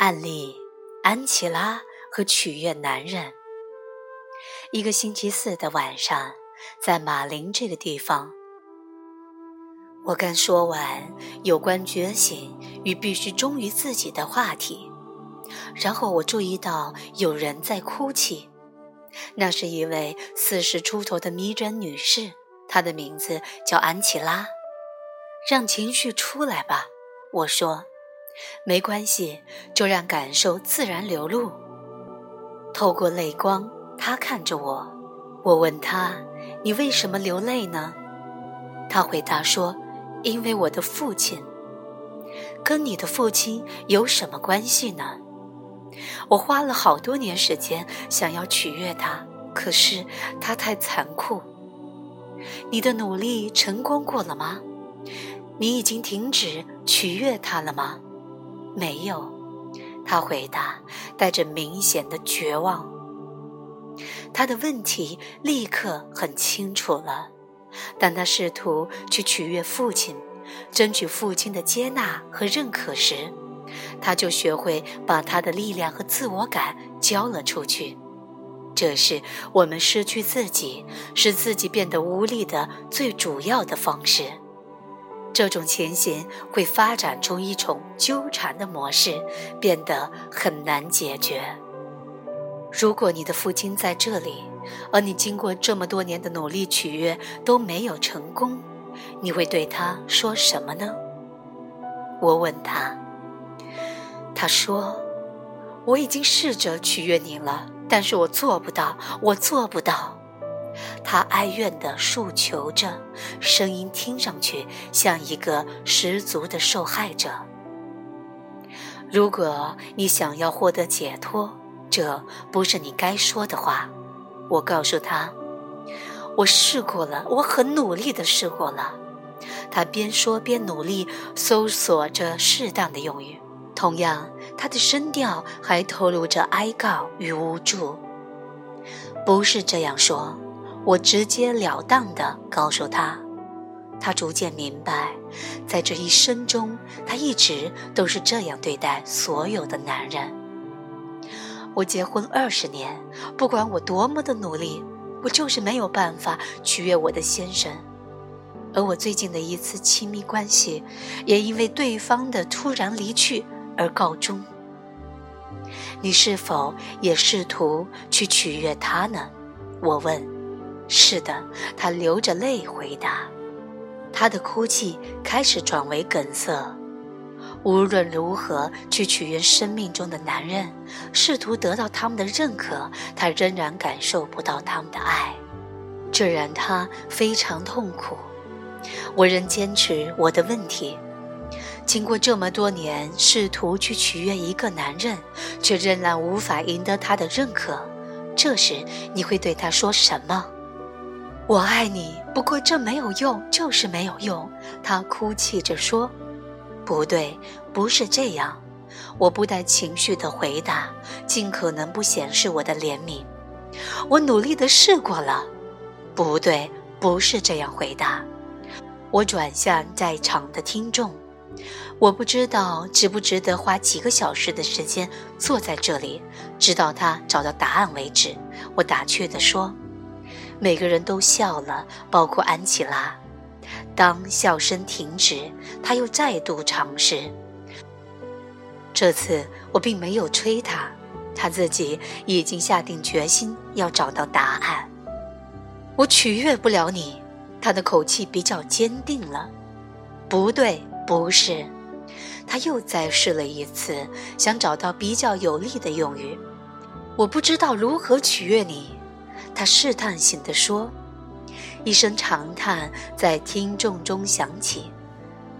案例：安琪拉和取悦男人。一个星期四的晚上，在马林这个地方，我刚说完有关觉醒与必须忠于自己的话题，然后我注意到有人在哭泣。那是一位四十出头的迷人女士，她的名字叫安琪拉。让情绪出来吧，我说。没关系，就让感受自然流露。透过泪光，他看着我。我问他：“你为什么流泪呢？”他回答说：“因为我的父亲。”跟你的父亲有什么关系呢？我花了好多年时间想要取悦他，可是他太残酷。你的努力成功过了吗？你已经停止取悦他了吗？没有，他回答，带着明显的绝望。他的问题立刻很清楚了。当他试图去取悦父亲，争取父亲的接纳和认可时，他就学会把他的力量和自我感交了出去。这是我们失去自己，使自己变得无力的最主要的方式。这种情形会发展出一种纠缠的模式，变得很难解决。如果你的父亲在这里，而你经过这么多年的努力取悦都没有成功，你会对他说什么呢？我问他，他说：“我已经试着取悦你了，但是我做不到，我做不到。”他哀怨地诉求着，声音听上去像一个十足的受害者。如果你想要获得解脱，这不是你该说的话。我告诉他，我试过了，我很努力地试过了。他边说边努力搜索着适当的用语，同样，他的声调还透露着哀告与无助。不是这样说。我直截了当地告诉他，他逐渐明白，在这一生中，他一直都是这样对待所有的男人。我结婚二十年，不管我多么的努力，我就是没有办法取悦我的先生。而我最近的一次亲密关系，也因为对方的突然离去而告终。你是否也试图去取悦他呢？我问。是的，他流着泪回答。他的哭泣开始转为梗塞。无论如何去取悦生命中的男人，试图得到他们的认可，他仍然感受不到他们的爱，这让他非常痛苦。我仍坚持我的问题。经过这么多年试图去取悦一个男人，却仍然无法赢得他的认可，这时你会对他说什么？我爱你，不过这没有用，就是没有用。他哭泣着说：“不对，不是这样。”我不带情绪的回答，尽可能不显示我的怜悯。我努力的试过了。不对，不是这样回答。我转向在场的听众，我不知道值不值得花几个小时的时间坐在这里，直到他找到答案为止。我打趣地说。每个人都笑了，包括安琪拉。当笑声停止，他又再度尝试。这次我并没有催他，他自己已经下定决心要找到答案。我取悦不了你，他的口气比较坚定了。不对，不是。他又再试了一次，想找到比较有力的用语。我不知道如何取悦你。他试探性地说：“一声长叹在听众中响起，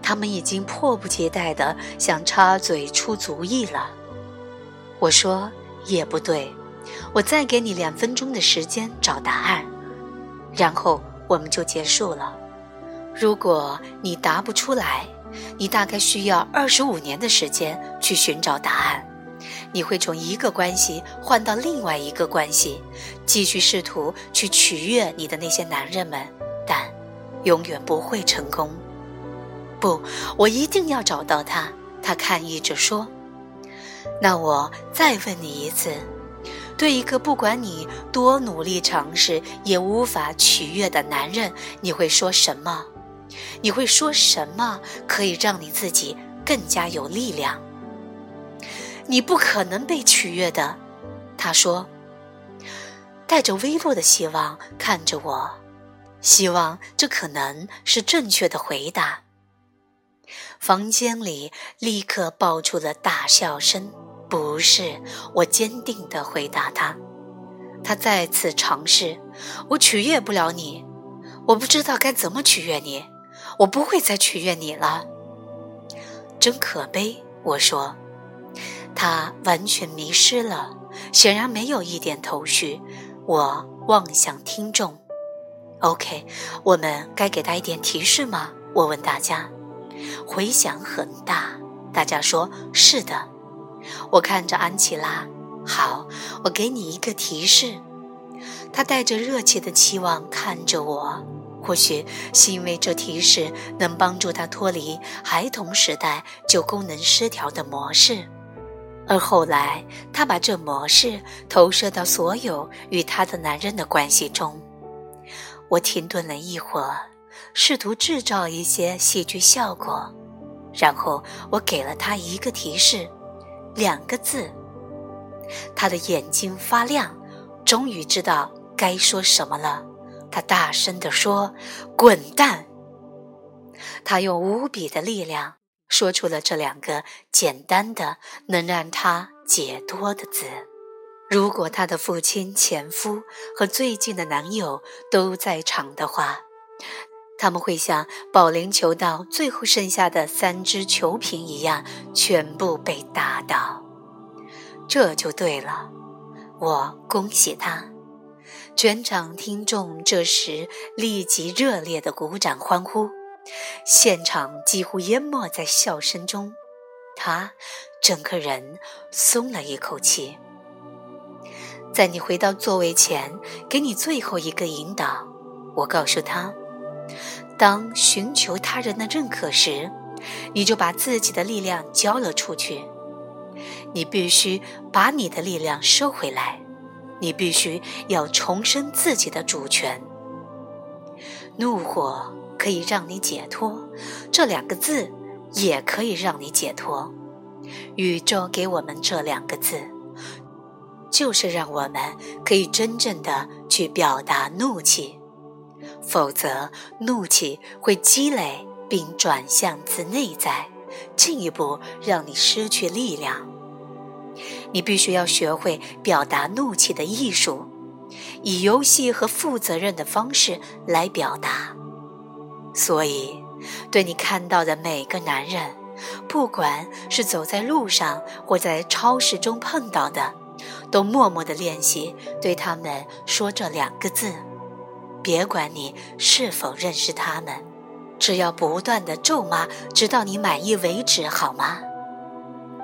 他们已经迫不及待地想插嘴出主意了。”我说：“也不对，我再给你两分钟的时间找答案，然后我们就结束了。如果你答不出来，你大概需要二十五年的时间去寻找答案。”你会从一个关系换到另外一个关系，继续试图去取悦你的那些男人们，但永远不会成功。不，我一定要找到他。他抗议着说：“那我再问你一次：对一个不管你多努力尝试也无法取悦的男人，你会说什么？你会说什么可以让你自己更加有力量？你不可能被取悦的，他说，带着微弱的希望看着我，希望这可能是正确的回答。房间里立刻爆出了大笑声。不是，我坚定地回答他。他再次尝试，我取悦不了你，我不知道该怎么取悦你，我不会再取悦你了。真可悲，我说。他完全迷失了，显然没有一点头绪。我望向听众，OK，我们该给他一点提示吗？我问大家。回响很大，大家说是的。我看着安琪拉，好，我给你一个提示。他带着热切的期望看着我，或许是因为这提示能帮助他脱离孩童时代就功能失调的模式，而后来他把这模式投射到所有与他的男人的关系中。我停顿了一会儿，试图制造一些戏剧效果，然后我给了他一个提示。两个字，他的眼睛发亮，终于知道该说什么了。他大声地说：“滚蛋！”他用无比的力量说出了这两个简单的、能让他解脱的字。如果他的父亲、前夫和最近的男友都在场的话，他们会像保龄球到最后剩下的三只球瓶一样，全部被打倒。这就对了，我恭喜他。全场听众这时立即热烈的鼓掌欢呼，现场几乎淹没在笑声中。他整个人松了一口气。在你回到座位前，给你最后一个引导。我告诉他。当寻求他人的认可时，你就把自己的力量交了出去。你必须把你的力量收回来，你必须要重申自己的主权。怒火可以让你解脱，这两个字也可以让你解脱。宇宙给我们这两个字，就是让我们可以真正的去表达怒气。否则，怒气会积累并转向自内在，进一步让你失去力量。你必须要学会表达怒气的艺术，以游戏和负责任的方式来表达。所以，对你看到的每个男人，不管是走在路上或在超市中碰到的，都默默地练习对他们说这两个字。别管你是否认识他们，只要不断的咒骂，直到你满意为止，好吗？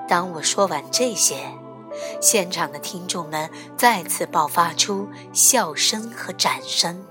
当我说完这些，现场的听众们再次爆发出笑声和掌声。